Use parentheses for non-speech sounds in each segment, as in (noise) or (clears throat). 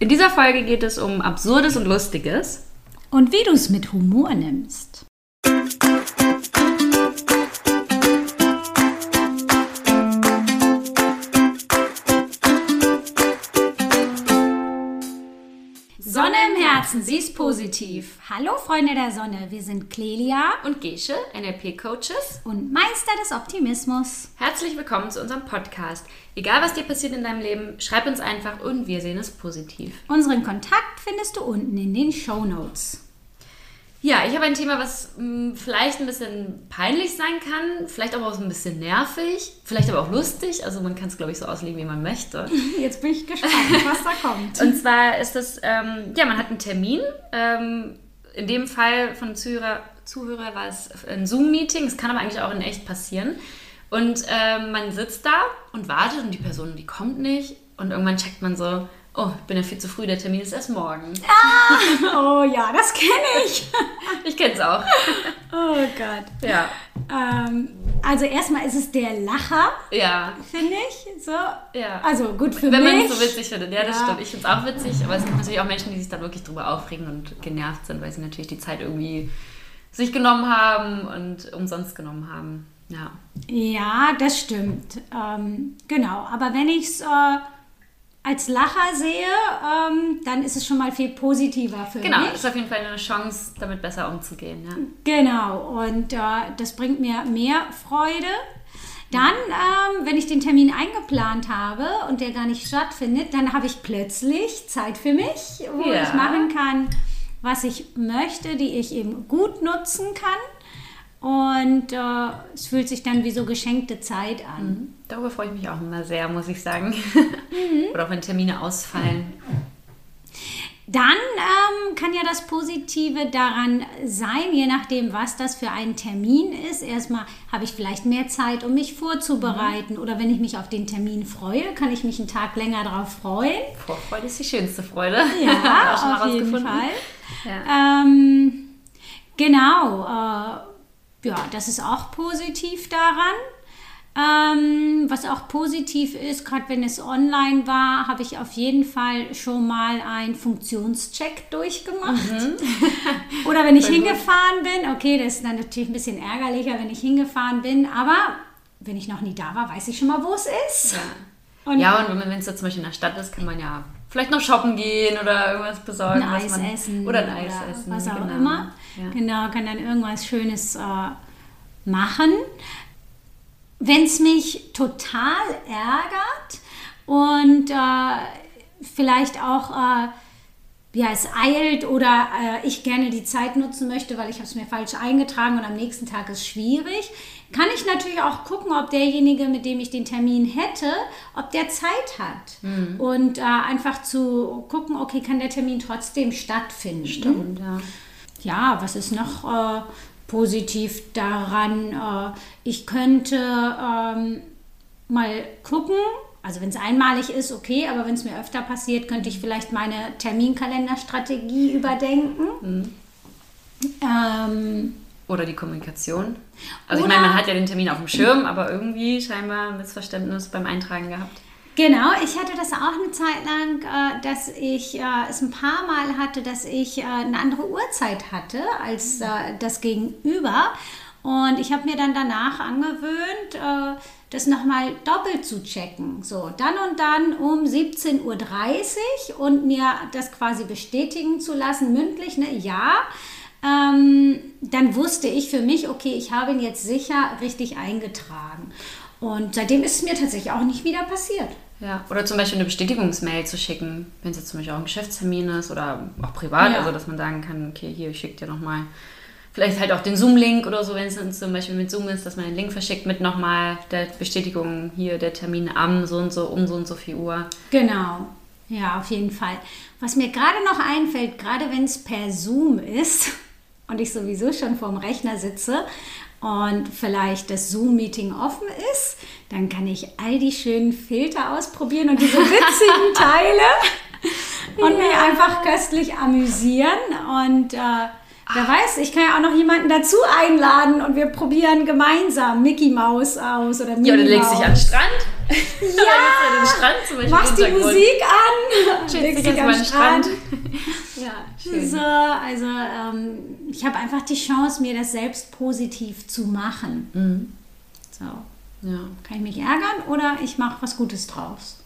In dieser Folge geht es um Absurdes und Lustiges. Und wie du es mit Humor nimmst. Herzen, sie ist positiv. Hallo Freunde der Sonne, wir sind Clelia Und Gesche, NLP-Coaches. und Meister des Optimismus. Herzlich willkommen zu unserem Podcast. Egal was dir passiert in deinem Leben, schreib uns einfach und wir sehen es positiv. Unseren Kontakt findest du unten in den Show Notes. Ja, ich habe ein Thema, was mh, vielleicht ein bisschen peinlich sein kann, vielleicht aber auch so ein bisschen nervig, vielleicht aber auch lustig. Also man kann es, glaube ich, so auslegen, wie man möchte. (laughs) Jetzt bin ich gespannt, was da kommt. Und zwar ist das, ähm, ja, man hat einen Termin. Ähm, in dem Fall von Zuhörer, Zuhörer war es ein Zoom-Meeting. Es kann aber eigentlich auch in echt passieren. Und ähm, man sitzt da und wartet und die Person, die kommt nicht. Und irgendwann checkt man so, oh, ich bin ja viel zu früh, der Termin ist erst morgen. Oh ja, das kenne ich. Ich kenne es auch. Oh Gott. Ja, Ähm, also erstmal ist es der Lacher, ja. finde ich. So. Ja. Also gut für Wenn man mich. es so witzig findet, ja, das Ja. stimmt. Ich finde es auch witzig, aber es gibt natürlich auch Menschen, die sich da wirklich drüber aufregen und genervt sind, weil sie natürlich die Zeit irgendwie sich genommen haben und umsonst genommen haben. Ja. Ja, das stimmt. Ähm, genau. Aber wenn ich es äh, als Lacher sehe, ähm, dann ist es schon mal viel positiver für Genau, mich. ist auf jeden Fall eine Chance, damit besser umzugehen. Ja. Genau, und äh, das bringt mir mehr Freude. Dann, ähm, wenn ich den Termin eingeplant habe und der gar nicht stattfindet, dann habe ich plötzlich Zeit für mich, wo Ja. ich machen kann, was ich möchte, die ich eben gut nutzen kann. Und äh, es fühlt sich dann wie so geschenkte Zeit an. Darüber freue ich mich auch immer sehr, muss ich sagen. Mhm. (laughs) Oder auch wenn Termine ausfallen. Dann ähm, kann ja das Positive daran sein, je nachdem, was das für ein Termin ist. Erstmal habe ich vielleicht mehr Zeit, um mich vorzubereiten. Oder wenn ich mich auf den Termin freue, kann ich mich einen Tag länger darauf freuen. Vorfreude ist die schönste Freude. Ja, (laughs) auch schon auf jeden. Fall. Ja. Ähm, genau, äh, ja, das ist auch positiv daran. Ähm, was auch positiv ist, gerade wenn es online war, habe ich auf jeden Fall schon mal einen Funktionscheck durchgemacht. (laughs) Oder wenn ich Voll gut. hingefahren bin, okay, das ist dann natürlich ein bisschen ärgerlicher, wenn ich hingefahren bin, aber wenn ich noch nie da war, weiß ich schon mal, wo es ist. Ja. Und ja, und wenn es jetzt zum Beispiel in der Stadt ist, kann man ja vielleicht noch shoppen gehen oder irgendwas besorgen. ein was Eis man, essen Oder ein Eis essen. was auch genau. immer. Ja. Genau, kann dann irgendwas Schönes äh, machen. Wenn es mich total ärgert und äh, vielleicht auch äh, ja, es eilt oder äh, ich gerne die Zeit nutzen möchte, weil ich habe es mir falsch eingetragen und am nächsten Tag ist schwierig, kann ich natürlich auch gucken, ob derjenige, mit dem ich den Termin hätte, ob der Zeit hat. Und äh, einfach zu gucken, okay, kann der Termin trotzdem stattfinden. Stimmt, ja. Ja, was ist noch äh, positiv daran? Äh, ich könnte ähm, mal gucken, also wenn es einmalig ist, okay, aber wenn es mir öfter passiert, könnte ich vielleicht meine Terminkalenderstrategie überdenken. Ähm, Oder die Kommunikation. Also Oder- ich meine, man hat ja den Termin auf dem Schirm, aber irgendwie scheinbar ein Missverständnis beim Eintragen gehabt. Genau, ich hatte das auch eine Zeit lang, äh, dass ich äh, es ein paar Mal hatte, dass ich äh, eine andere Uhrzeit hatte als äh, das Gegenüber. Und ich habe mir dann danach angewöhnt, das nochmal doppelt zu checken. So, dann und dann um 17.30 Uhr und mir das quasi bestätigen zu lassen, mündlich, ne, ja. Ähm, dann wusste ich für mich, okay, ich habe ihn jetzt sicher richtig eingetragen. Und seitdem ist es mir tatsächlich auch nicht wieder passiert. Ja, oder zum Beispiel eine Bestätigungsmail zu schicken, wenn es jetzt zum Beispiel auch ein Geschäftstermin ist oder auch privat, Ja. also dass man sagen kann, okay, hier, ich schicke dir nochmal, vielleicht halt auch den Zoom-Link oder so, wenn es zum Beispiel mit Zoom ist, dass man den Link verschickt mit nochmal der Bestätigung, hier der Termin am so und so, um so und so viel Uhr. Genau. Ja, auf jeden Fall. Was mir gerade noch einfällt, gerade wenn es per Zoom ist (laughs) und ich sowieso schon vorm Rechner sitze und vielleicht das Zoom-Meeting offen ist, dann kann ich all die schönen Filter ausprobieren und diese witzigen (laughs) Teile und mich einfach köstlich amüsieren. Und äh, wer weiß, ich kann ja auch noch jemanden dazu einladen und wir probieren gemeinsam Mickey Mouse aus oder Minnie Ja, oder du legst dich an den. Strand, Ja! den Strand zum Beispiel Machst die. Musik an, legst dich am Strand. Strand. (laughs) ja, schön. So, also ähm, ich habe einfach die Chance, mir das selbst positiv zu machen. Mhm. So, Ja. kann ich mich ärgern oder ich mache was Gutes draus.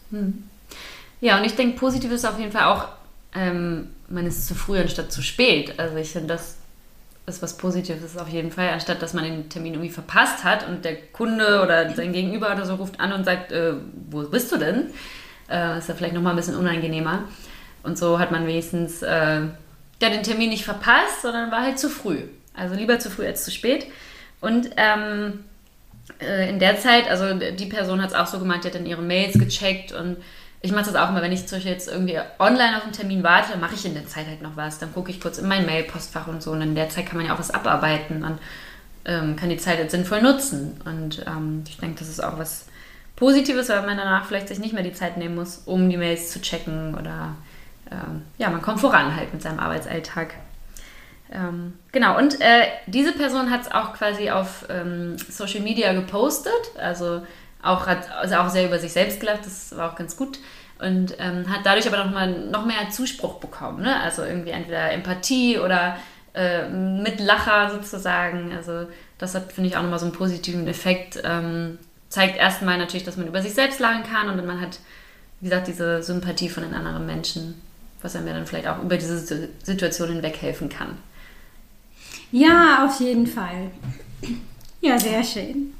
Ja, und ich denke, positiv ist auf jeden Fall auch, ähm, man ist zu früh anstatt zu spät. Also ich finde, das ist was Positives auf jeden Fall, anstatt dass man den Termin irgendwie verpasst hat und der Kunde oder sein Gegenüber oder so ruft an und sagt, äh, wo bist du denn? Äh, ist ja vielleicht nochmal ein bisschen unangenehmer. Und so hat man wenigstens äh, ja, den Termin nicht verpasst, sondern war halt zu früh. Also lieber zu früh als zu spät. Und ähm, äh, in der Zeit, also die Person hat es auch so gemacht, die hat dann ihre Mails gecheckt und ich mache das auch immer, wenn ich zum Beispiel jetzt irgendwie online auf einen Termin warte, dann mache ich in der Zeit halt noch was. Dann gucke ich kurz in mein Mail-Postfach und so und in der Zeit kann man ja auch was abarbeiten und ähm, kann die Zeit jetzt sinnvoll nutzen. Und ähm, ich denke, das ist auch was Positives, weil man danach vielleicht sich nicht mehr die Zeit nehmen muss, um die Mails zu checken oder ähm, ja, man kommt voran halt mit seinem Arbeitsalltag. Ähm, genau, und äh, diese Person hat es auch quasi auf ähm, Social Media gepostet, also auch hat also auch sehr über sich selbst gelacht, das war auch ganz gut und ähm, hat dadurch aber noch mal noch mehr Zuspruch bekommen, ne? also irgendwie entweder Empathie oder äh, Mitlacher sozusagen, also das hat, finde ich, auch nochmal so einen positiven Effekt, ähm, zeigt erstmal natürlich, dass man über sich selbst lachen kann und man hat, wie gesagt, diese Sympathie von den anderen Menschen, was einem ja dann vielleicht auch über diese Si- Situation hinweg helfen kann. Ja, auf jeden Fall. Ja, sehr schön.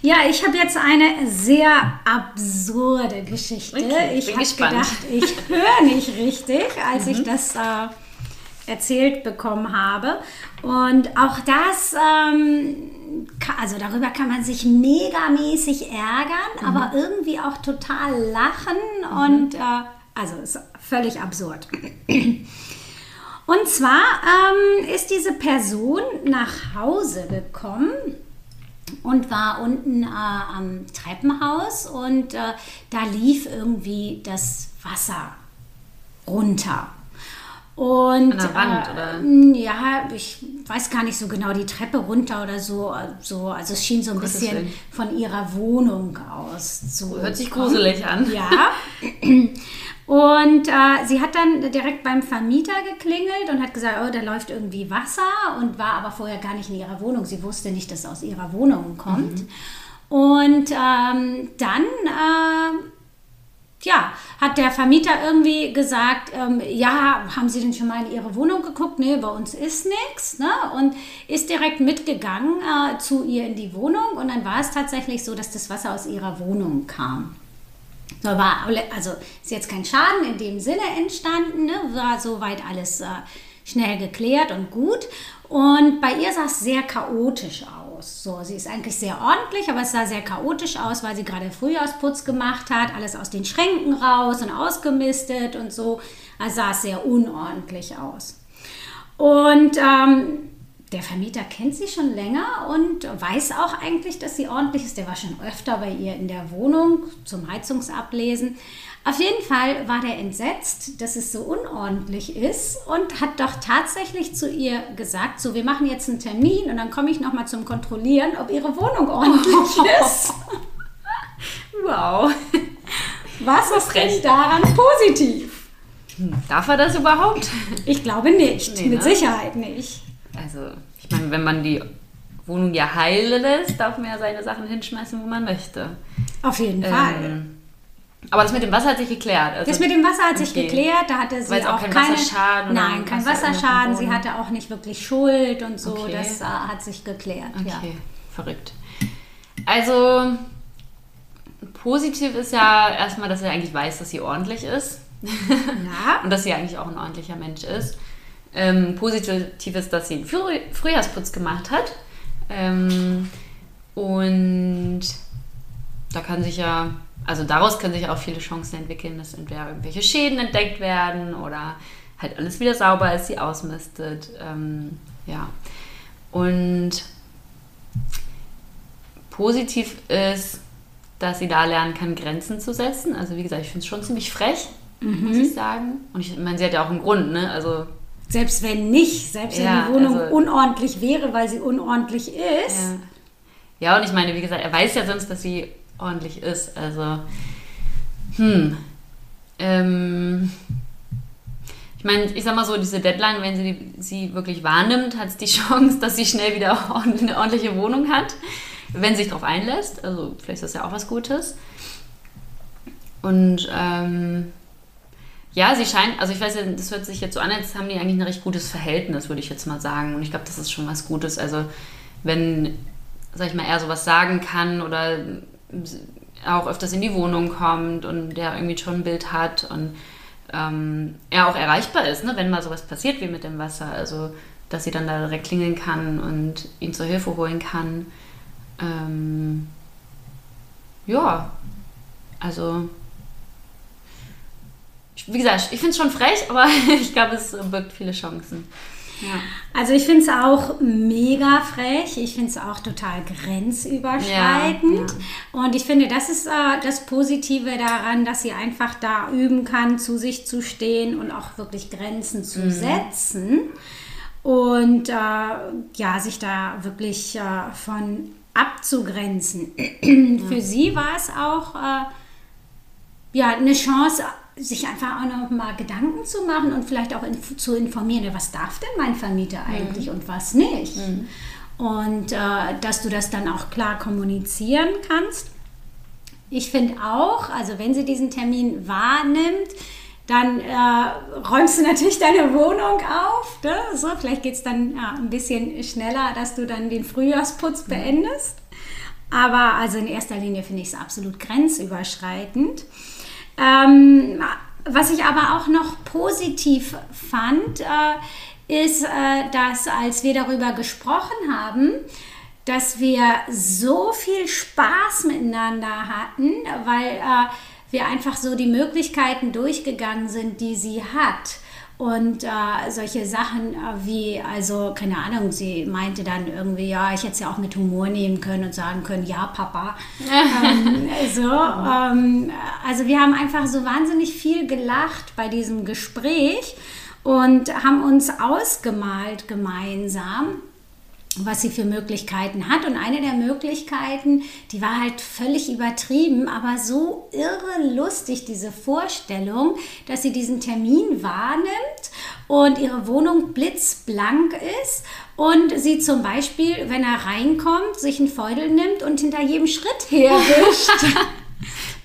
Ja, ich habe jetzt eine sehr absurde Geschichte. Okay, ich habe gedacht, ich höre nicht (laughs) richtig, als ich das äh, erzählt bekommen habe. Und auch das, ähm, also darüber kann man sich megamäßig ärgern, aber irgendwie auch total lachen und äh, also ist völlig absurd. Und zwar ähm, ist diese Person nach Hause gekommen und war unten äh, am Treppenhaus und äh, da lief irgendwie das Wasser runter. Und, An der Wand, äh, oder? Ja, ich weiß gar nicht so genau, die Treppe runter oder so. so also es schien so ein bisschen Willen. von ihrer Wohnung aus zu Hört sich gruselig an. Ja. (clears throat) (clears throat) Und äh, sie hat dann direkt beim Vermieter geklingelt und hat gesagt, oh, da läuft irgendwie Wasser und war aber vorher gar nicht in ihrer Wohnung. Sie wusste nicht, dass es aus ihrer Wohnung kommt. Und ähm, dann, äh, ja, hat der Vermieter irgendwie gesagt, ähm, ja, haben Sie denn schon mal in Ihre Wohnung geguckt? Nee, bei uns ist nichts. Ne? Und ist direkt mitgegangen äh, zu ihr in die Wohnung. Und dann war es tatsächlich so, dass das Wasser aus ihrer Wohnung kam. So war, also ist jetzt kein Schaden in dem Sinne entstanden, ne? war soweit alles äh, schnell geklärt und gut. Und bei ihr sah es sehr chaotisch aus. So, sie ist eigentlich sehr ordentlich, aber es sah sehr chaotisch aus, weil sie gerade Frühjahrsputz gemacht hat, alles aus den Schränken raus und ausgemistet und so. Also sah es sehr unordentlich aus. Und ähm, der Vermieter kennt sie schon länger und weiß auch eigentlich, dass sie ordentlich ist. Der war schon öfter bei ihr in der Wohnung zum Heizungsablesen. Auf jeden Fall war der entsetzt, dass es so unordentlich ist und hat doch tatsächlich zu ihr gesagt, so wir machen jetzt einen Termin und dann komme ich nochmal zum Kontrollieren, ob ihre Wohnung ordentlich (laughs) ist. Wow. Was ist denn frech. daran positiv? Darf er das überhaupt? Ich glaube nicht, Nee, mit ne? Sicherheit nicht. Also, meine, wenn man die Wohnung ja heile lässt, darf man ja seine Sachen hinschmeißen, wo man möchte. Auf jeden Fall. Ähm, aber das mit dem Wasser hat sich geklärt. Also, Das mit dem Wasser hat sich Okay. geklärt, da hatte sie auch, auch kein keine, Wasserschaden Nein, kein Wasser Wasserschaden. Sie hatte auch nicht wirklich Schuld und so. Okay. Das äh, hat sich geklärt. Ja. Okay, verrückt. Also, positiv ist ja erstmal, dass er eigentlich weiß, dass sie ordentlich ist. Ja. (laughs) Und dass sie eigentlich auch ein ordentlicher Mensch ist. Ähm, positiv ist, dass sie einen Früh Frühjahrsputz gemacht hat. Ähm, und da kann sich ja, also daraus können sich auch viele Chancen entwickeln, dass entweder irgendwelche Schäden entdeckt werden oder halt alles wieder sauber ist, sie ausmistet. Ähm, ja. Und positiv ist, dass sie da lernen kann, Grenzen zu setzen. Also wie gesagt, ich finde es schon ziemlich frech, muss ich sagen. Und ich meine, sie hat ja auch einen Grund, ne? Also Selbst wenn nicht, selbst Ja, wenn die Wohnung also- unordentlich wäre, weil sie unordentlich ist. Ja. ja, und ich meine, wie gesagt, er weiß ja sonst, dass sie ordentlich ist. Also, hm. Ähm, ich meine, ich sag mal so, diese Deadline, wenn sie die, sie wirklich wahrnimmt, hat es die (laughs) Chance, dass sie schnell wieder eine ordentliche Wohnung hat, wenn sie sich darauf einlässt. Also vielleicht ist das ja auch was Gutes. Und ähm, ja, sie scheint, also ich weiß ja, das hört sich jetzt so an, als haben die eigentlich ein recht gutes Verhältnis, würde ich jetzt mal sagen. Und ich glaube, das ist schon was Gutes. Also wenn, sag ich mal, er sowas sagen kann oder auch öfters in die Wohnung kommt und der irgendwie schon ein Bild hat und ähm, er auch erreichbar ist, ne, wenn mal sowas passiert wie mit dem Wasser. Also, dass sie dann da direkt klingeln kann und ihn zur Hilfe holen kann. Ähm, ja, also, wie gesagt, ich finde es schon frech, aber (laughs) ich glaube, es birgt viele Chancen. Ja. Also ich finde es auch mega frech. Ich finde es auch total grenzüberschreitend. Ja, ja. Und ich finde, das ist äh, das Positive daran, dass sie einfach da üben kann, zu sich zu stehen und auch wirklich Grenzen zu mhm. setzen. Und äh, ja, sich da wirklich äh, von abzugrenzen. (clears throat) Für sie war es auch äh, ja, eine Chance, sich einfach auch noch mal Gedanken zu machen und vielleicht auch in, zu informieren, was darf denn mein Vermieter eigentlich mhm. und was nicht. Mhm. Und äh, dass du das dann auch klar kommunizieren kannst. Ich finde auch, also wenn sie diesen Termin wahrnimmt, dann äh, räumst du natürlich deine Wohnung auf. Ne? So, vielleicht geht es dann ja, ein bisschen schneller, dass du dann den Frühjahrsputz mhm. beendest. Aber also in erster Linie finde ich es absolut grenzüberschreitend. Ähm, was ich aber auch noch positiv fand, äh, ist, äh, dass als wir darüber gesprochen haben, dass wir so viel Spaß miteinander hatten, weil äh, wir einfach so die Möglichkeiten durchgegangen sind, die sie hat. Und äh, solche Sachen äh, wie, also keine Ahnung, sie meinte dann irgendwie, ja, ich hätte es ja auch mit Humor nehmen können und sagen können, ja, Papa. (laughs) ähm, so, ähm, also wir haben einfach so wahnsinnig viel gelacht bei diesem Gespräch und haben uns ausgemalt gemeinsam was sie für Möglichkeiten hat. Und eine der Möglichkeiten, die war halt völlig übertrieben, aber so irre lustig, diese Vorstellung, dass sie diesen Termin wahrnimmt und ihre Wohnung blitzblank ist und sie zum Beispiel, wenn er reinkommt, sich einen Feudel nimmt und hinter jedem Schritt herwischt. (laughs)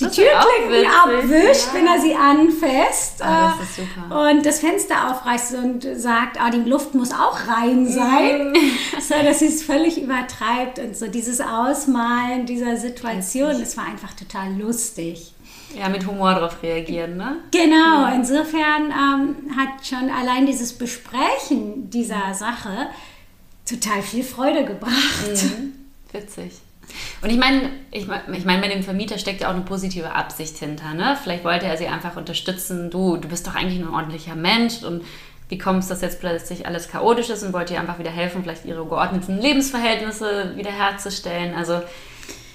die Türklinken abwischt, ja. wenn er sie anfasst. Oh, das ist super. Und das Fenster aufreißt und sagt, oh, die Luft muss auch rein sein. Mm. (laughs) so, dass sie es völlig übertreibt und so dieses Ausmalen dieser Situation, das war einfach total lustig. Ja, mit Humor darauf reagieren, ne? Genau, ja. insofern ähm, hat schon allein dieses Besprechen dieser Sache total viel Freude gebracht. Mhm. Witzig. Und ich meine, ich, ich meine, bei dem Vermieter steckt ja auch eine positive Absicht hinter. Ne? Vielleicht wollte er sie einfach unterstützen. Du, du bist doch eigentlich ein ordentlicher Mensch und wie kommt es, dass jetzt plötzlich alles chaotisch ist und wollte ihr einfach wieder helfen, vielleicht ihre geordneten Lebensverhältnisse wiederherzustellen. Also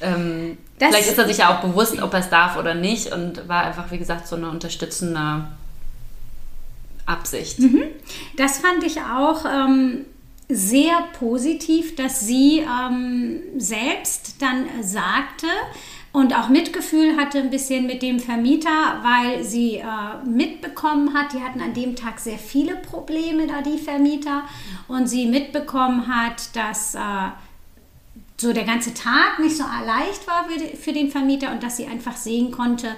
ähm, vielleicht ist er sich ja auch bewusst, ob er es darf oder nicht und war einfach, wie gesagt, so eine unterstützende Absicht. Mhm. Das fand ich auch. Ähm sehr positiv, dass sie ähm, selbst dann sagte und auch Mitgefühl hatte ein bisschen mit dem Vermieter, weil sie äh, mitbekommen hat, die hatten an dem Tag sehr viele Probleme da, die Vermieter, und sie mitbekommen hat, dass äh, so der ganze Tag nicht so leicht war für, für den Vermieter und dass sie einfach sehen konnte,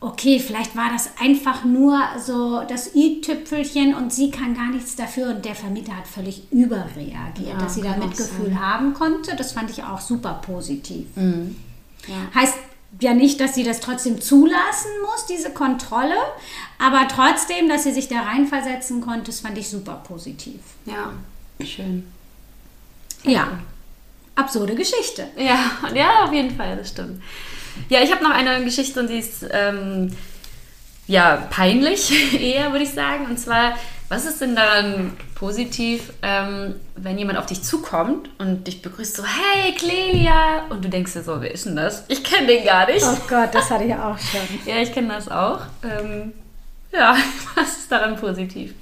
okay, vielleicht war das einfach nur so das i-Tüpfelchen und sie kann gar nichts dafür und der Vermieter hat völlig überreagiert, ja, dass sie da Mitgefühl haben konnte. Das fand ich auch super positiv. Mhm. Ja. Heißt ja nicht, dass sie das trotzdem zulassen muss, diese Kontrolle, aber trotzdem, dass sie sich da reinversetzen konnte, das fand ich super positiv. Ja, schön. Ja, absurde Geschichte. Ja, (laughs) ja, auf jeden Fall, das stimmt. Ja, ich habe noch eine Geschichte und die ist ähm, ja peinlich (laughs) eher, würde ich sagen. Und zwar, was ist denn daran positiv, ähm, wenn jemand auf dich zukommt und dich begrüßt so, hey Clelia, und du denkst dir so, wer ist denn das? Ich kenne den gar nicht. Oh Gott, das hatte ich ja auch schon. (laughs) ja, ich kenne das auch. Ähm, ja, (laughs) was ist daran positiv?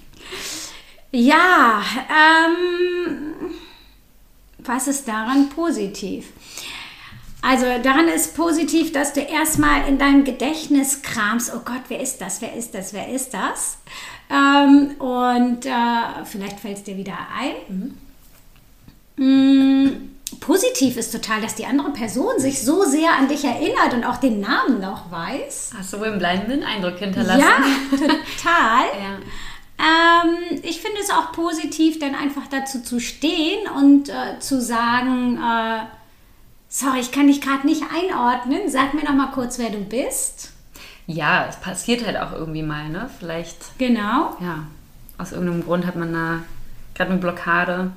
Ja, ähm, was ist daran positiv? Also daran ist positiv, dass du erstmal in deinem Gedächtnis kramst, oh Gott, wer ist das, wer ist das, wer ist das? Ähm, und äh, vielleicht fällt es dir wieder ein. Mhm. Mm, positiv ist total, dass die andere Person sich so sehr an dich erinnert und auch den Namen noch weiß. Hast du wohl einen bleibenden Eindruck hinterlassen? Ja, (laughs) total. ja. Ähm, ich finde es auch positiv, dann einfach dazu zu stehen und äh, zu sagen, äh, sorry, ich kann dich gerade nicht einordnen. Sag mir noch mal kurz, wer du bist. Ja, es passiert halt auch irgendwie mal, ne? Vielleicht. Genau. Ja, aus irgendeinem Grund hat man da gerade eine Blockade.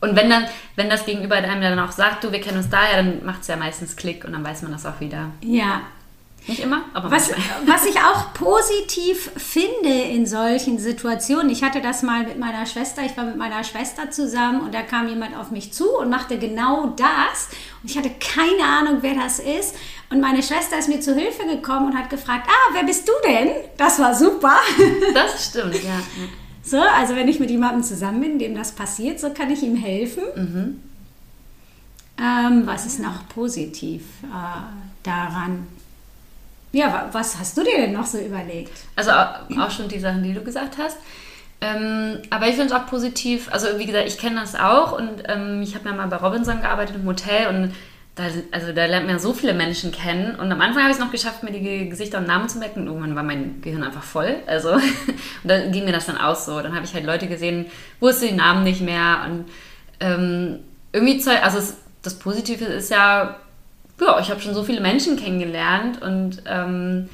Und wenn dann, wenn das Gegenüber einem dann auch sagt, du, wir kennen uns daher, dann macht es ja meistens Klick und dann weiß man das auch wieder. Ja, nicht immer, aber was, (laughs) was ich auch positiv finde in solchen Situationen, ich hatte das mal mit meiner Schwester, ich war mit meiner Schwester zusammen und da kam jemand auf mich zu und machte genau das und ich hatte keine Ahnung, wer das ist und meine Schwester ist mir zu Hilfe gekommen und hat gefragt, ah, wer bist du denn? Das war super. (laughs) Das stimmt, ja. So, also wenn ich mit jemandem zusammen bin, dem das passiert, so kann ich ihm helfen. Mhm. Ähm, was ist noch positiv äh, daran? Ja, was hast du dir denn noch so überlegt? Also auch schon die Sachen, die du gesagt hast. Ähm, aber ich finde es auch positiv, also wie gesagt, ich kenne das auch und ähm, ich habe ja mal bei Robinson gearbeitet im Hotel und da, also da lernt man ja so viele Menschen kennen und am Anfang habe ich es noch geschafft, mir die Gesichter und Namen zu merken und irgendwann war mein Gehirn einfach voll, also (laughs) und dann ging mir das dann auch so. Dann habe ich halt Leute gesehen, wusste die Namen nicht mehr und ähm, irgendwie, also das Positive ist ja, ja, ich habe schon so viele Menschen kennengelernt und ähm,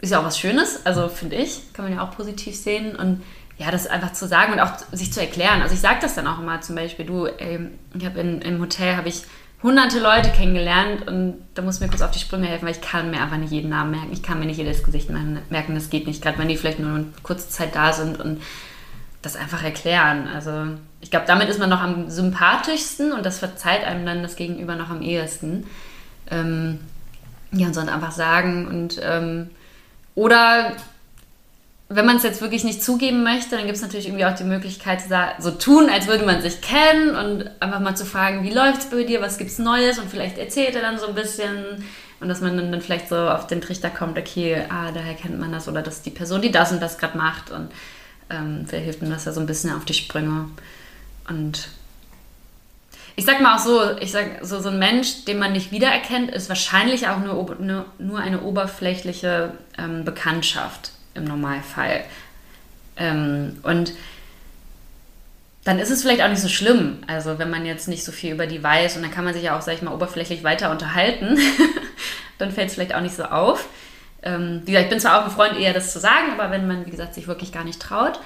ist ja auch was Schönes, also finde ich, kann man ja auch positiv sehen und ja, das einfach zu sagen und auch sich zu erklären. Also ich sage das dann auch immer zum Beispiel, du, ey, ich habe im Hotel habe ich hunderte Leute kennengelernt und da muss mir kurz auf die Sprünge helfen, weil ich kann mir einfach nicht jeden Namen merken. Ich kann mir nicht jedes Gesicht merken, das geht nicht, gerade wenn die vielleicht nur eine kurze Zeit da sind und das einfach erklären. Also ich glaube, damit ist man noch am sympathischsten und das verzeiht einem dann das Gegenüber noch am ehesten. Ähm, ja, und sonst einfach sagen und ähm, oder wenn man es jetzt wirklich nicht zugeben möchte, dann gibt es natürlich irgendwie auch die Möglichkeit, so tun, als würde man sich kennen und einfach mal zu fragen, wie läuft es bei dir, was gibt es Neues und vielleicht erzählt er dann so ein bisschen und dass man dann, vielleicht so auf den Trichter kommt, okay, ah, daher kennt man das oder dass die Person, die das und das gerade macht und ähm, vielleicht hilft mir das ja so ein bisschen auf die Sprünge und ich sag mal auch so, ich sag so, so ein Mensch, den man nicht wiedererkennt, ist wahrscheinlich auch nur, nur, nur eine oberflächliche ähm, Bekanntschaft im Normalfall. Ähm, und dann ist es vielleicht auch nicht so schlimm. Also wenn man jetzt nicht so viel über die weiß und dann kann man sich ja auch, sag ich mal, oberflächlich weiter unterhalten, (laughs) dann fällt es vielleicht auch nicht so auf. Ähm, wie gesagt, ich bin zwar auch ein Freund, eher das zu sagen, aber wenn man, wie gesagt, sich wirklich gar nicht traut.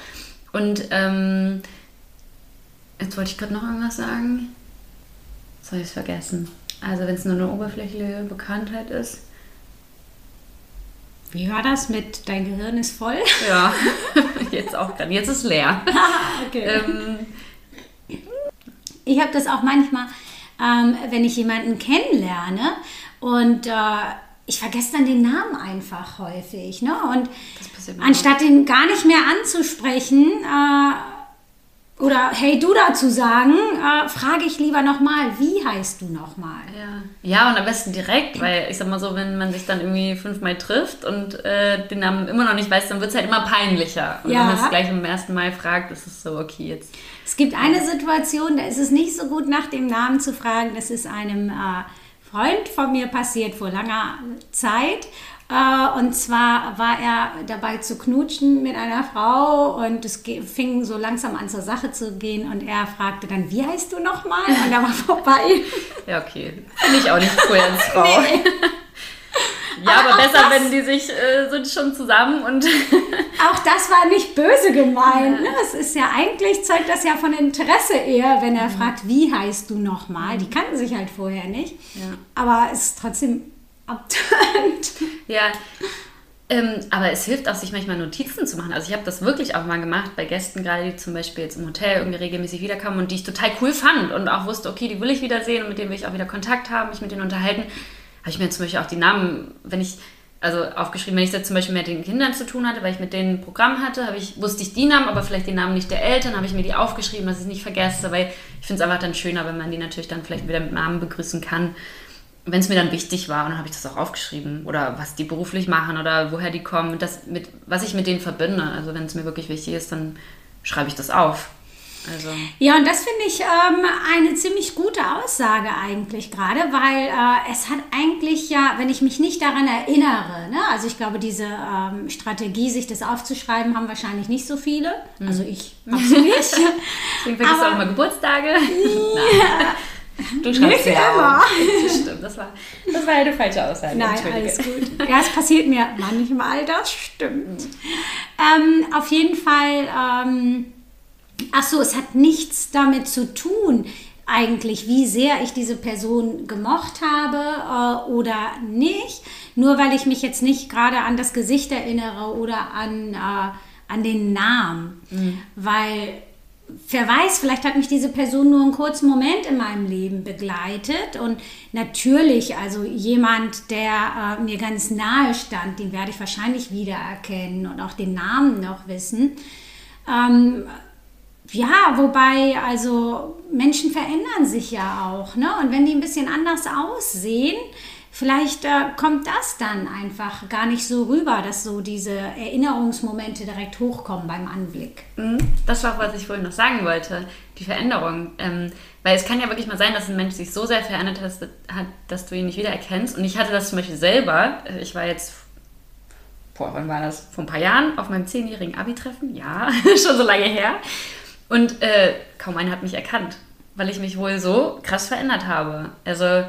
Und ähm, jetzt wollte ich gerade noch irgendwas sagen. Jetzt habe ich es vergessen. Also wenn es nur eine oberflächliche Bekanntheit ist. Wie war das mit dein Gehirn ist voll? Ja, (laughs) jetzt auch gerade. Jetzt ist leer. (laughs) okay. Ähm, ich habe das auch manchmal, ähm, wenn ich jemanden kennenlerne und äh, ich vergesse dann den Namen einfach häufig. Ne? Und anstatt den gar nicht mehr anzusprechen, äh, oder hey du dazu sagen, äh, frage ich lieber nochmal, wie heißt du nochmal? Ja. ja, und am besten direkt, weil ich sag mal so, wenn man sich dann irgendwie fünfmal trifft und äh, den Namen immer noch nicht weiß, dann wird es halt immer peinlicher. Und ja. wenn man es gleich beim ersten Mal fragt, ist es so, okay, jetzt. Es gibt eine Situation, da ist es nicht so gut, nach dem Namen zu fragen. Das ist einem äh, Freund von mir passiert vor langer Zeit. Äh, und zwar war er dabei zu knutschen mit einer Frau und es fing so langsam an zur Sache zu gehen und er fragte dann, wie heißt du nochmal? Und er war (laughs) vorbei. Ja, okay. Finde ich auch nicht cool als Frau. (laughs) Nee. Ja, aber, aber besser, das, wenn die sich äh, sind schon zusammen und. (laughs) auch das war nicht böse gemeint. Ja. Ne? Es ist ja eigentlich, zeugt das ja von Interesse eher, wenn er mhm. fragt, wie heißt du nochmal? Die kannten sich halt vorher nicht. Ja. Aber es ist trotzdem abtönt. (laughs) Ja. Ähm, aber es hilft auch, sich manchmal Notizen zu machen. Also ich habe das wirklich auch mal gemacht bei Gästen, gerade die zum Beispiel jetzt im Hotel irgendwie regelmäßig wiederkamen und die ich total cool fand und auch wusste, okay, die will ich wiedersehen und mit denen will ich auch wieder Kontakt haben, mich mit denen unterhalten. Habe ich mir zum Beispiel auch die Namen, wenn ich, also aufgeschrieben, wenn ich da zum Beispiel mit den Kindern zu tun hatte, weil ich mit denen ein Programm hatte, ich, wusste ich die Namen, aber vielleicht die Namen nicht der Eltern, habe ich mir die aufgeschrieben, dass ich es nicht vergesse, weil ich finde es einfach dann schöner, wenn man die natürlich dann vielleicht wieder mit Namen begrüßen kann. wenn es mir dann wichtig war, und dann habe ich das auch aufgeschrieben. Oder was die beruflich machen oder woher die kommen, das mit, was ich mit denen verbinde. Also wenn es mir wirklich wichtig ist, dann schreibe ich das auf. Also. Ja, und das finde ich ähm, eine ziemlich gute Aussage eigentlich gerade, weil äh, es hat eigentlich ja, wenn ich mich nicht daran erinnere, ne, also ich glaube, diese ähm, Strategie, sich das aufzuschreiben, haben wahrscheinlich nicht so viele. Mhm. Also ich habe sie nicht. (laughs) Deswegen vergisst du auch mal Geburtstage. Ja. (laughs) Du schreibst Nicht ja immer. (laughs) Das stimmt, das war, das war eine falsche Aussage. Nein, alles gut. Ja, es passiert mir manchmal, das stimmt. Ähm, auf jeden Fall, ähm, ach so, es hat nichts damit zu tun, eigentlich, wie sehr ich diese Person gemocht habe äh, oder nicht. Nur weil ich mich jetzt nicht gerade an das Gesicht erinnere oder an, äh, an den Namen. Mhm. Weil wer weiß, vielleicht hat mich diese Person nur einen kurzen Moment in meinem Leben begleitet. Und natürlich, also jemand, der äh, mir ganz nahe stand, den werde ich wahrscheinlich wiedererkennen und auch den Namen noch wissen. Ähm, ja, wobei, also Menschen verändern sich ja auch. Ne? Und wenn die ein bisschen anders aussehen, Vielleicht äh, kommt das dann einfach gar nicht so rüber, dass so diese Erinnerungsmomente direkt hochkommen beim Anblick. Mhm. Das war auch, was ich vorhin noch sagen wollte, die Veränderung. Ähm, weil es kann ja wirklich mal sein, dass ein Mensch sich so sehr verändert hat, dass du ihn nicht wiedererkennst. Und ich hatte das zum Beispiel selber. Äh, ich war jetzt, boah, wann war das? Vor ein paar Jahren auf meinem zehnjährigen Abi-Treffen. Ja, (laughs) schon so lange her. Und äh, kaum einer hat mich erkannt, weil ich mich wohl so krass verändert habe. Also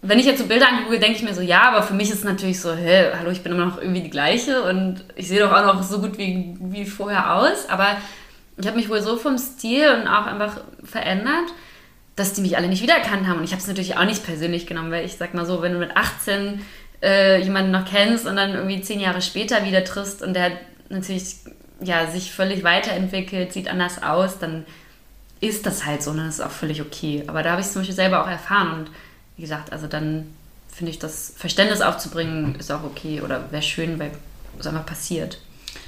wenn ich jetzt so Bilder angucke, denke ich mir so, ja, aber für mich ist es natürlich so, hä, hallo, ich bin immer noch irgendwie die gleiche und ich sehe doch auch noch so gut wie, wie vorher aus. Aber ich habe mich wohl so vom Stil und auch einfach verändert, dass die mich alle nicht wiedererkannt haben. Und ich habe es natürlich auch nicht persönlich genommen, weil ich sag mal so, wenn du mit 18 äh, jemanden noch kennst und dann irgendwie zehn Jahre später wieder triffst und der natürlich ja, sich völlig weiterentwickelt, sieht anders aus, dann ist das halt so und dann ist es auch völlig okay. Aber da habe ich es zum Beispiel selber auch erfahren und wie gesagt, also dann finde ich, das Verständnis aufzubringen ist auch okay oder wäre schön, weil es einfach passiert.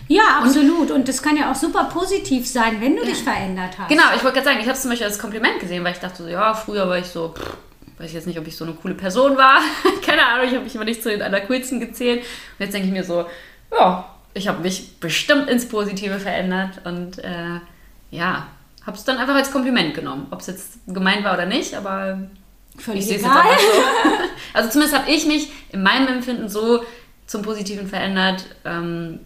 Ja, absolut. Und das kann ja auch super positiv sein, wenn du ja. dich verändert hast. Genau, ich wollte gerade sagen, ich habe es zum Beispiel als Kompliment gesehen, weil ich dachte so, ja, früher war ich so, pff, weiß ich jetzt nicht, ob ich so eine coole Person war. (laughs) Keine Ahnung, ich habe mich immer nicht zu den allercoolsten gezählt. Und jetzt denke ich mir so, ja, ich habe mich bestimmt ins Positive verändert und äh, ja, habe es dann einfach als Kompliment genommen. Ob es jetzt gemeint war oder nicht, aber Völlig ich egal. So. (laughs) Also zumindest habe ich mich in meinem Empfinden so zum Positiven verändert ähm,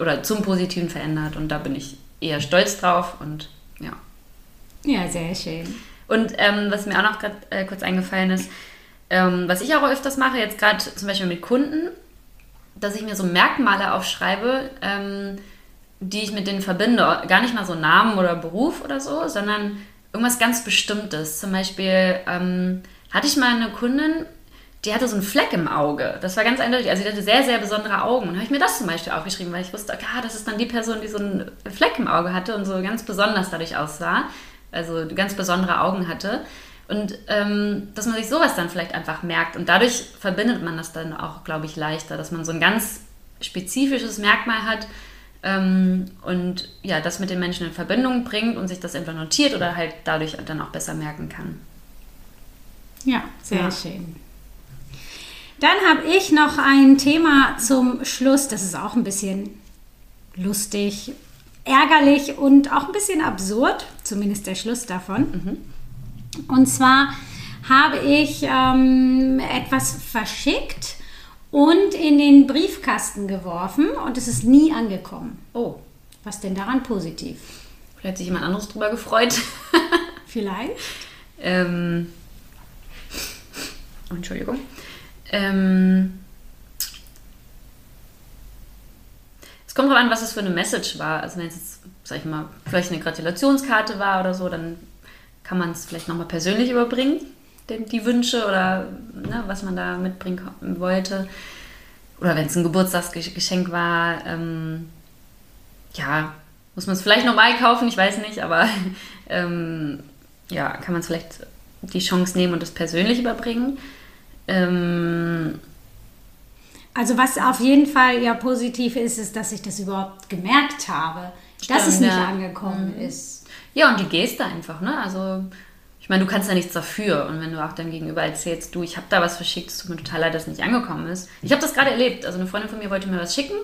oder zum Positiven verändert und da bin ich eher stolz drauf und ja. Ja, sehr schön. Und ähm, was mir auch noch gerade äh, kurz eingefallen ist, ähm, was ich auch öfters mache, jetzt gerade zum Beispiel mit Kunden, dass ich mir so Merkmale aufschreibe, ähm, die ich mit denen verbinde. Gar nicht mal so Namen oder Beruf oder so, sondern irgendwas ganz Bestimmtes. Zum Beispiel ähm, hatte ich mal eine Kundin, die hatte so einen Fleck im Auge. Das war ganz eindeutig. Also, die hatte sehr, sehr besondere Augen. Und habe ich mir das zum Beispiel aufgeschrieben, weil ich wusste, okay, ah, das ist dann die Person, die so einen Fleck im Auge hatte und so ganz besonders dadurch aussah. Also, ganz besondere Augen hatte. Und ähm, dass man sich sowas dann vielleicht einfach merkt. Und dadurch verbindet man das dann auch, glaube ich, leichter, dass man so ein ganz spezifisches Merkmal hat, ähm, und ja, das mit den Menschen in Verbindung bringt und sich das entweder notiert oder halt dadurch dann auch besser merken kann. Ja, sehr ja. schön. Dann habe ich noch ein Thema zum Schluss, das ist auch ein bisschen lustig, ärgerlich und auch ein bisschen absurd, zumindest der Schluss davon. Mhm. Und zwar habe ich ähm, etwas verschickt und in den Briefkasten geworfen und es ist nie angekommen. Oh. Was denn daran positiv? Vielleicht hat sich jemand anderes drüber gefreut. (laughs) Vielleicht. ähm, oh, Entschuldigung. Ähm, es kommt darauf an, was es für eine Message war. Also wenn es jetzt, sag ich mal, vielleicht eine Gratulationskarte war oder so, dann kann man es vielleicht nochmal persönlich überbringen die Wünsche oder ne, was man da mitbringen wollte. Oder wenn es ein Geburtstagsgeschenk war, ähm, ja, muss man es vielleicht nochmal kaufen, ich weiß nicht, aber (laughs) ähm, ja, kann man es vielleicht die Chance nehmen und das persönlich überbringen. Ähm, also was auf jeden Fall ja positiv ist, ist, dass ich das überhaupt gemerkt habe, stimmt, dass es nicht ja. angekommen mhm. ist. Ja, und die Geste einfach, ne? Also ich meine, du kannst ja nichts dafür. Und wenn du auch deinem Gegenüber erzählst, du, ich habe da was verschickt, es tut mir total leid, dass es nicht angekommen ist. Ich habe das gerade erlebt. Also eine Freundin von mir wollte mir was schicken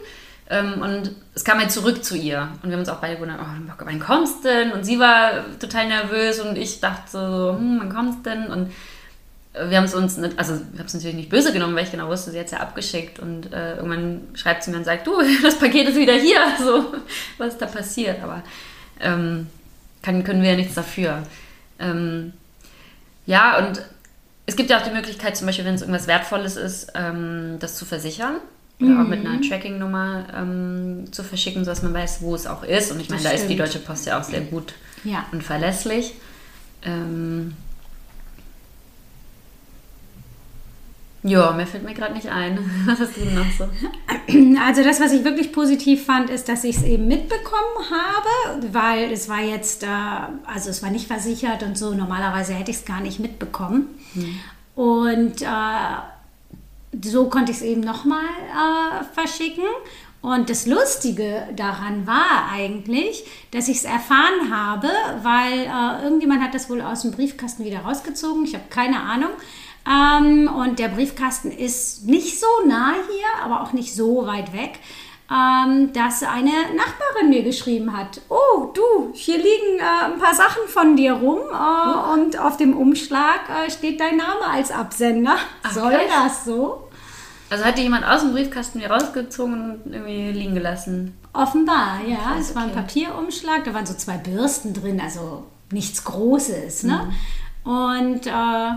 ähm, und es kam halt zurück zu ihr. Und wir haben uns auch beide gewundert, oh, wann kommst denn? Und sie war total nervös und ich dachte so, hm, wann kommst denn? Und wir haben es uns, nicht, also ich habe es natürlich nicht böse genommen, weil ich genau wusste, sie hat es ja abgeschickt und äh, irgendwann schreibt sie mir und sagt, du, (laughs) das Paket ist wieder hier, (laughs) so, was ist da passiert? Aber ähm, kann, können wir ja nichts dafür. Ähm, ja, und es gibt ja auch die Möglichkeit, zum Beispiel, wenn es irgendwas Wertvolles ist, ähm, das zu versichern. Oder auch mit einer mhm. Tracking-Nummer ähm, zu verschicken, sodass man weiß, wo es auch ist. Und ich meine, da ist die Deutsche Post ja auch sehr gut ja. und verlässlich. Ähm, Ja, mir fällt mir gerade nicht ein. (laughs) Was hast du noch so? (clears throat) Also das, was ich wirklich positiv fand, ist, dass ich es eben mitbekommen habe, weil es war jetzt, äh, also es war nicht versichert und so. Normalerweise hätte ich es gar nicht mitbekommen. Hm. Und äh, so konnte ich es eben nochmal äh, verschicken. Und das Lustige daran war eigentlich, dass ich es erfahren habe, weil äh, irgendjemand hat das wohl aus dem Briefkasten wieder rausgezogen. Ich habe keine Ahnung. Ähm, und der Briefkasten ist nicht so nah hier, aber auch nicht so weit weg, ähm, dass eine Nachbarin mir geschrieben hat, oh du, hier liegen äh, ein paar Sachen von dir rum äh, oh. und auf dem Umschlag äh, steht dein Name als Absender. Ach, Soll echt? das so? Also hat dir jemand aus dem Briefkasten wieder rausgezogen und irgendwie liegen gelassen? Offenbar, ja. es war ein Papierumschlag, da waren so zwei Bürsten drin, also nichts Großes. Ne? Mhm. Und äh,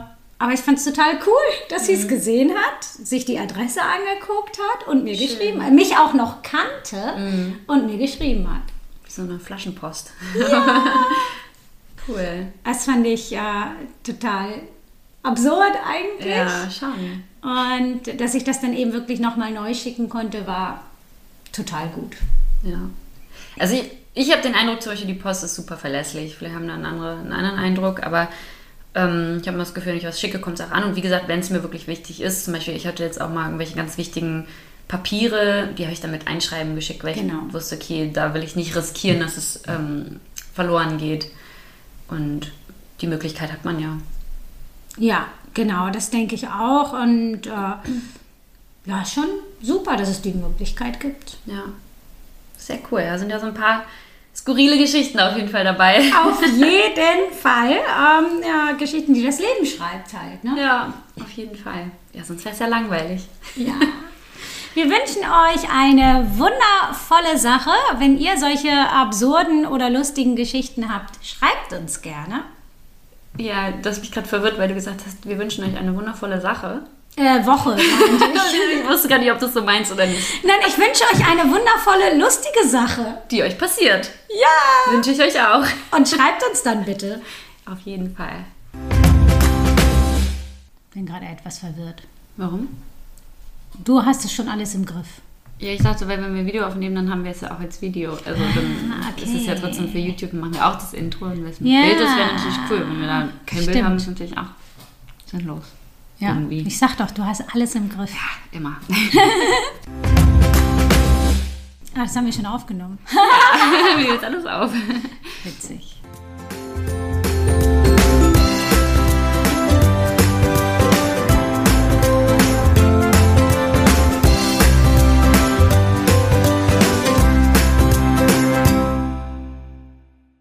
aber ich fand es total cool, dass sie es mhm. gesehen hat, sich die Adresse angeguckt hat und mir Schön. geschrieben hat, mich auch noch kannte mhm. und mir geschrieben hat. Wie so eine Flaschenpost. Ja. (laughs) cool. Das fand ich ja total absurd eigentlich. Ja, schon. Und dass ich das dann eben wirklich nochmal neu schicken konnte, war total gut. Ja. Also ich, ich habe den Eindruck, zum Beispiel die Post ist super verlässlich. Vielleicht haben da einen, andere, einen anderen Eindruck, aber ähm, ich habe das Gefühl, wenn ich was schicke, kommt es auch an. Und wie gesagt, wenn es mir wirklich wichtig ist, zum Beispiel, ich hatte jetzt auch mal irgendwelche ganz wichtigen Papiere, die habe ich dann mit Einschreiben geschickt, weil genau. ich wusste, okay, da will ich nicht riskieren, dass es ähm, verloren geht. Und die Möglichkeit hat man ja. Ja, genau, das denke ich auch. Und äh, ja, schon super, dass es die Möglichkeit gibt. Ja, sehr cool. Da sind ja so ein paar skurrile Geschichten auf jeden Fall dabei. Auf (laughs) jeden Fall. Ähm, ja, Geschichten, die das Leben schreibt halt. Ne? Ja, auf jeden Fall. Ja, sonst wäre es ja langweilig. Ja. Wir wünschen euch eine wundervolle Sache. Wenn ihr solche absurden oder lustigen Geschichten habt, schreibt uns gerne. Ja, das mich gerade verwirrt, weil du gesagt hast, wir wünschen euch eine wundervolle Sache. Äh, Woche. (laughs) ich wusste gar nicht, ob du das so meinst oder nicht. Nein, ich wünsche euch eine wundervolle, lustige Sache. Die euch passiert. Ja. Wünsche ich euch auch. Und schreibt uns dann bitte. Auf jeden Fall. Bin gerade etwas verwirrt. Warum? Du hast es schon alles im Griff. Ja, ich dachte, weil wenn wir Video aufnehmen, dann haben wir es ja auch als Video. Also dann ah, okay. ist es ja trotzdem für YouTube, machen wir auch das Intro. Und mit yeah. Bild ist, wäre natürlich cool. Wenn wir da kein Stimmt. Bild haben, ist natürlich auch sinnlos. Ja, irgendwie. ich sag doch, du hast alles im Griff. Ja, immer. (laughs) (laughs) ah, das haben wir schon aufgenommen. ja, (laughs) wir jetzt alles auf. Witzig.